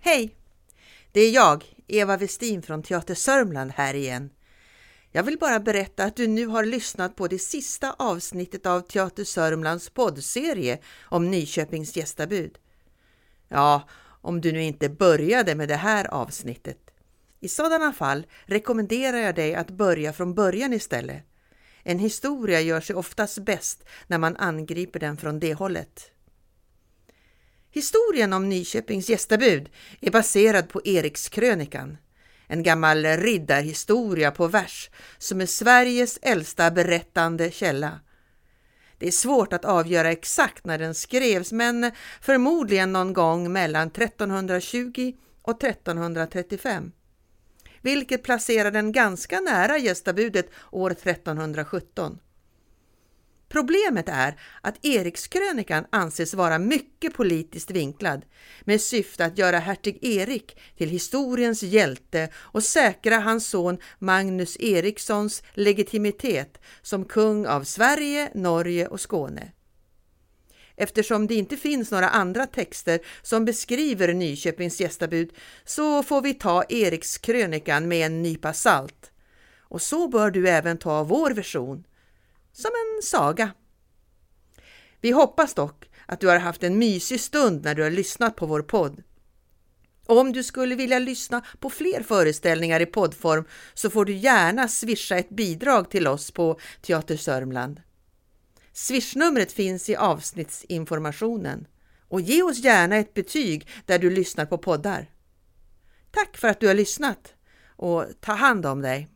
Hej! Det är jag, Eva Westin från Teater Sörmland här igen. Jag vill bara berätta att du nu har lyssnat på det sista avsnittet av Teater Sörmlands poddserie om Nyköpings gästabud. Ja, om du nu inte började med det här avsnittet. I sådana fall rekommenderar jag dig att börja från början istället. En historia gör sig oftast bäst när man angriper den från det hållet. Historien om Nyköpings gästabud är baserad på Erikskrönikan, en gammal riddarhistoria på vers som är Sveriges äldsta berättande källa. Det är svårt att avgöra exakt när den skrevs, men förmodligen någon gång mellan 1320 och 1335, vilket placerar den ganska nära gästabudet år 1317. Problemet är att Erikskrönikan anses vara mycket politiskt vinklad med syfte att göra hertig Erik till historiens hjälte och säkra hans son Magnus Erikssons legitimitet som kung av Sverige, Norge och Skåne. Eftersom det inte finns några andra texter som beskriver Nyköpings gästabud så får vi ta Erikskrönikan med en nypa salt. Och så bör du även ta vår version som en saga. Vi hoppas dock att du har haft en mysig stund när du har lyssnat på vår podd. Om du skulle vilja lyssna på fler föreställningar i poddform så får du gärna swisha ett bidrag till oss på Teater Sörmland. Swishnumret finns i avsnittsinformationen och ge oss gärna ett betyg där du lyssnar på poddar. Tack för att du har lyssnat och ta hand om dig.